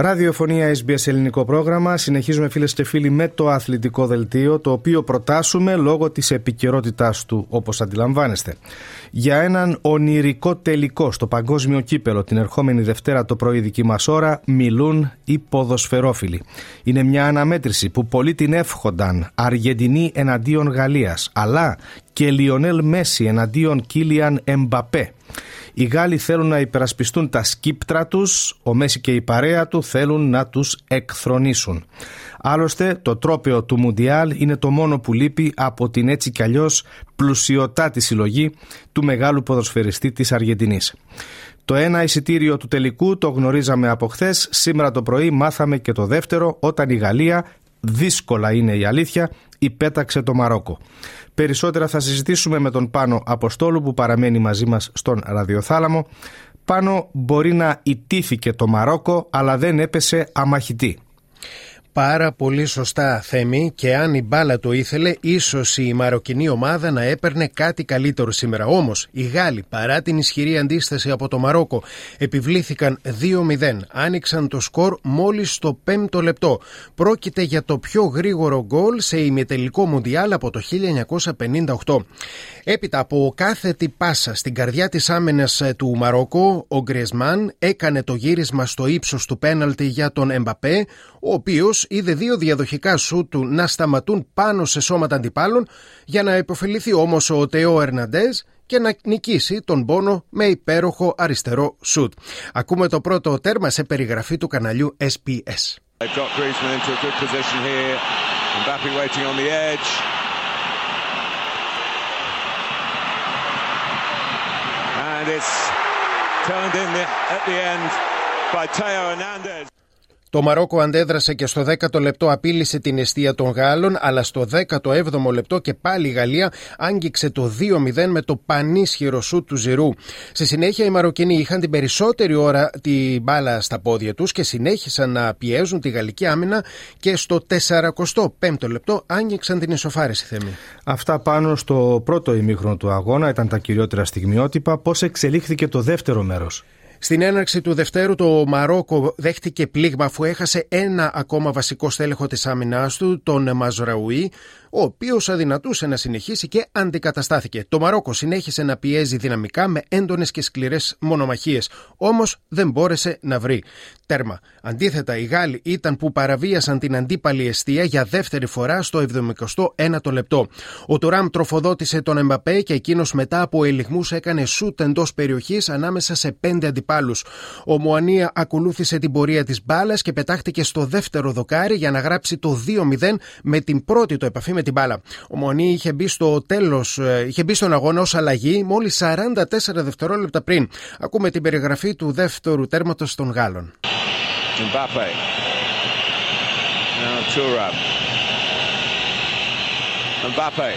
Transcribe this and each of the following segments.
Ραδιοφωνία SBS ελληνικό πρόγραμμα. Συνεχίζουμε φίλες και φίλοι με το αθλητικό δελτίο το οποίο προτάσουμε λόγω της επικαιρότητάς του όπως αντιλαμβάνεστε. Για έναν ονειρικό τελικό στο παγκόσμιο κύπελο την ερχόμενη Δευτέρα το πρωί δική μας ώρα μιλούν οι ποδοσφαιρόφιλοι. Είναι μια αναμέτρηση που πολλοί την εύχονταν Αργεντινή εναντίον Γαλλίας αλλά και Λιονέλ Μέση εναντίον Κίλιαν Εμπαπέ. Οι Γάλλοι θέλουν να υπερασπιστούν τα σκύπτρα τους, ο Μέση και η παρέα του θέλουν να τους εκθρονήσουν. Άλλωστε, το τρόπαιο του Μουντιάλ είναι το μόνο που λείπει από την έτσι κι αλλιώς πλουσιωτάτη συλλογή του μεγάλου ποδοσφαιριστή της Αργεντινής. Το ένα εισιτήριο του τελικού το γνωρίζαμε από χθες. Σήμερα το πρωί μάθαμε και το δεύτερο όταν η Γαλλία, δύσκολα είναι η αλήθεια, υπέταξε το Μαρόκο. Περισσότερα θα συζητήσουμε με τον Πάνο Αποστόλου που παραμένει μαζί μας στον ραδιοθάλαμο. Πάνω μπορεί να ιτήθηκε το Μαρόκο αλλά δεν έπεσε αμαχητή. Πάρα πολύ σωστά Θέμη και αν η μπάλα το ήθελε ίσως η μαροκινή ομάδα να έπαιρνε κάτι καλύτερο σήμερα. Όμως οι Γάλλοι παρά την ισχυρή αντίσταση από το Μαρόκο επιβλήθηκαν 2-0. Άνοιξαν το σκορ μόλις στο 5ο λεπτό. Πρόκειται για το πιο γρήγορο γκολ σε ημιτελικό μουντιάλ από το 1958. Έπειτα από κάθε τι πάσα στην καρδιά της άμενας του Μαρόκο, ο Γκρεσμάν έκανε το γύρισμα στο ύψος του πέναλτι για τον Εμπαπέ, ο οποίος είδε δύο διαδοχικά σου του να σταματούν πάνω σε σώματα αντιπάλων για να υποφεληθεί όμως ο Τεό Ερναντές και να νικήσει τον πόνο με υπέροχο αριστερό σουτ. Ακούμε το πρώτο τέρμα σε περιγραφή του καναλιού SPS. And it's turned in at the end by Teo Hernandez. Το Μαρόκο αντέδρασε και στο 10ο λεπτό απείλησε την αιστεία των Γάλλων, αλλά στο 17ο λεπτό και πάλι η Γαλλία άγγιξε το 2-0 με το πανίσχυρο σου του Ζηρού. Στη συνέχεια οι Μαροκινοί είχαν την περισσότερη ώρα τη μπάλα στα πόδια τους και συνέχισαν να πιέζουν τη γαλλική άμυνα και στο 45ο λεπτό άγγιξαν την ισοφάρηση θέμη. Αυτά πάνω στο πρώτο ημίχρονο του αγώνα ήταν τα κυριότερα στιγμιότυπα. Πώς εξελίχθηκε το δεύτερο μέρος; Στην έναρξη του Δευτέρου το Μαρόκο δέχτηκε πλήγμα αφού έχασε ένα ακόμα βασικό στέλεχο της άμυνάς του, τον Μαζραουί, ο οποίος αδυνατούσε να συνεχίσει και αντικαταστάθηκε. Το Μαρόκο συνέχισε να πιέζει δυναμικά με έντονες και σκληρές μονομαχίες, όμως δεν μπόρεσε να βρει τέρμα. Αντίθετα, οι Γάλλοι ήταν που παραβίασαν την αντίπαλη αιστεία για δεύτερη φορά στο 71ο λεπτό. Ο Τουράμ τροφοδότησε τον Εμπαπέ και εκείνος μετά από ελιγμούς έκανε σούτ εντός περιοχής ανάμεσα σε πέντε αντιπάλους. Ο Μουανία ακολούθησε την πορεία της μπάλας και πετάχτηκε στο δεύτερο δοκάρι για να γράψει το 2-0 με την πρώτη του επαφή με την μπάλα. Ο Μουανία είχε μπει στο τέλος, ε, είχε μπει στον αγώνα ως αλλαγή μόλις 44 δευτερόλεπτα πριν. Ακούμε την περιγραφή του δεύτερου τέρματος των Γάλλων. Mbappe. Now Thuram. Mbappe.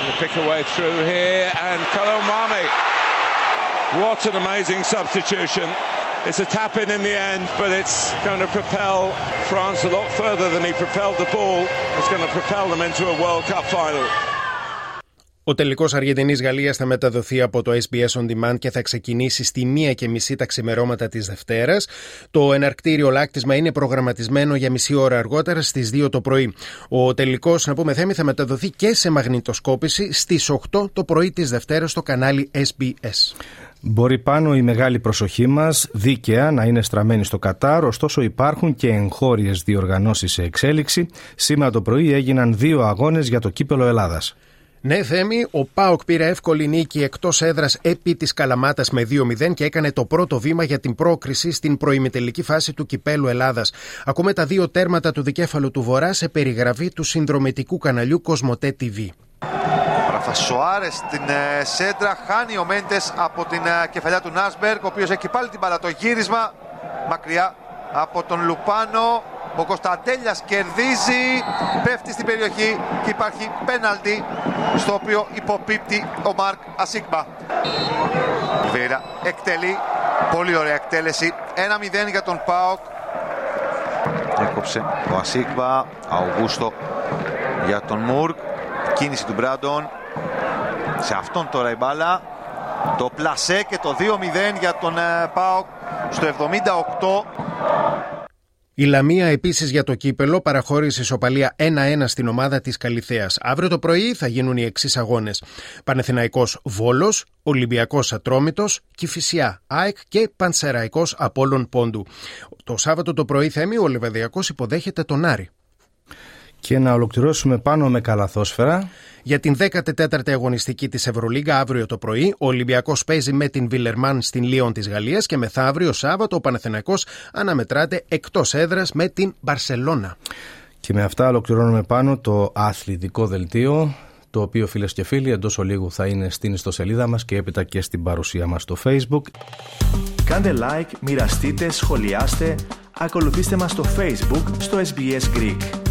And pick away through here and Colomami. What an amazing substitution. It's a tap in in the end, but it's going to propel France a lot further than he propelled the ball. It's going to propel them into a World Cup final. Ο τελικός Αργεντινής Γαλλίας θα μεταδοθεί από το SBS On Demand και θα ξεκινήσει στη μία και μισή τα ξημερώματα της Δευτέρας. Το εναρκτήριο λάκτισμα είναι προγραμματισμένο για μισή ώρα αργότερα στις 2 το πρωί. Ο τελικός, να πούμε θέμη, θα μεταδοθεί και σε μαγνητοσκόπηση στις 8 το πρωί της Δευτέρας στο κανάλι SBS. Μπορεί πάνω η μεγάλη προσοχή μας δίκαια να είναι στραμμένη στο Κατάρ, ωστόσο υπάρχουν και εγχώριες διοργανώσεις σε εξέλιξη. Σήμερα το πρωί έγιναν δύο αγώνες για το κύπελο Ελλάδας. Ναι, Θέμη, ο Πάοκ πήρε εύκολη νίκη εκτός έδρας επί της Καλαμάτας με 2-0 και έκανε το πρώτο βήμα για την πρόκριση στην προημιτελική φάση του κυπέλου Ελλάδας. Ακούμε τα δύο τέρματα του δικέφαλου του Βορρά σε περιγραφή του συνδρομητικού καναλιού Κοσμοτέ TV. Σοάρες στην ε, σέντρα. Χάνει ο Μέντες από την ε, κεφαλιά του Νάσμπεργκ, ο οποίος έχει πάλι την μπαλά. Το γύρισμα μακριά από τον Λουπάνο. Ο Κωνσταντέλιας κερδίζει, πέφτει στην περιοχή και υπάρχει πέναλτι στο οποίο υποπίπτει ο Μάρκ Ασίγμα. Βέρα εκτελεί, πολύ ωραία εκτέλεση. 1-0 για τον ΠΑΟΚ. Έκοψε ο Ασίκβα, Αουγούστο για τον Μουρκ. Κίνηση του Μπράντον. Σε αυτόν τώρα η μπάλα. Το πλασέ και το 2-0 για τον ε, Πάοκ στο 78. Η Λαμία επίσης για το κύπελο παραχώρησε ισοπαλία 1-1 στην ομάδα της Καλιθέα. Αύριο το πρωί θα γίνουν οι εξής αγώνες: Πανεθηναϊκός Βόλος, Ολυμπιακός Ατρόμητος, Κυφυσιά ΑΕΚ και Πανσεραϊκός Απόλων Πόντου. Το Σάββατο το πρωί θέμη ο Λεβαδιακός υποδέχεται τον Άρη. Και να ολοκληρώσουμε πάνω με καλαθόσφαιρα. Για την 14η αγωνιστική της Ευρωλίγκα αύριο το πρωί, ο Ολυμπιακός παίζει με την Βιλερμάν στην Λίον της Γαλλίας και μεθαύριο Σάββατο ο Παναθηναϊκός αναμετράται εκτός έδρας με την Μπαρσελώνα. Και με αυτά ολοκληρώνουμε πάνω το αθλητικό δελτίο το οποίο φίλες και φίλοι εντός ολίγου θα είναι στην ιστοσελίδα μας και έπειτα και στην παρουσία μας στο facebook. Κάντε like, μοιραστείτε, σχολιάστε, ακολουθήστε μας στο facebook στο SBS Greek.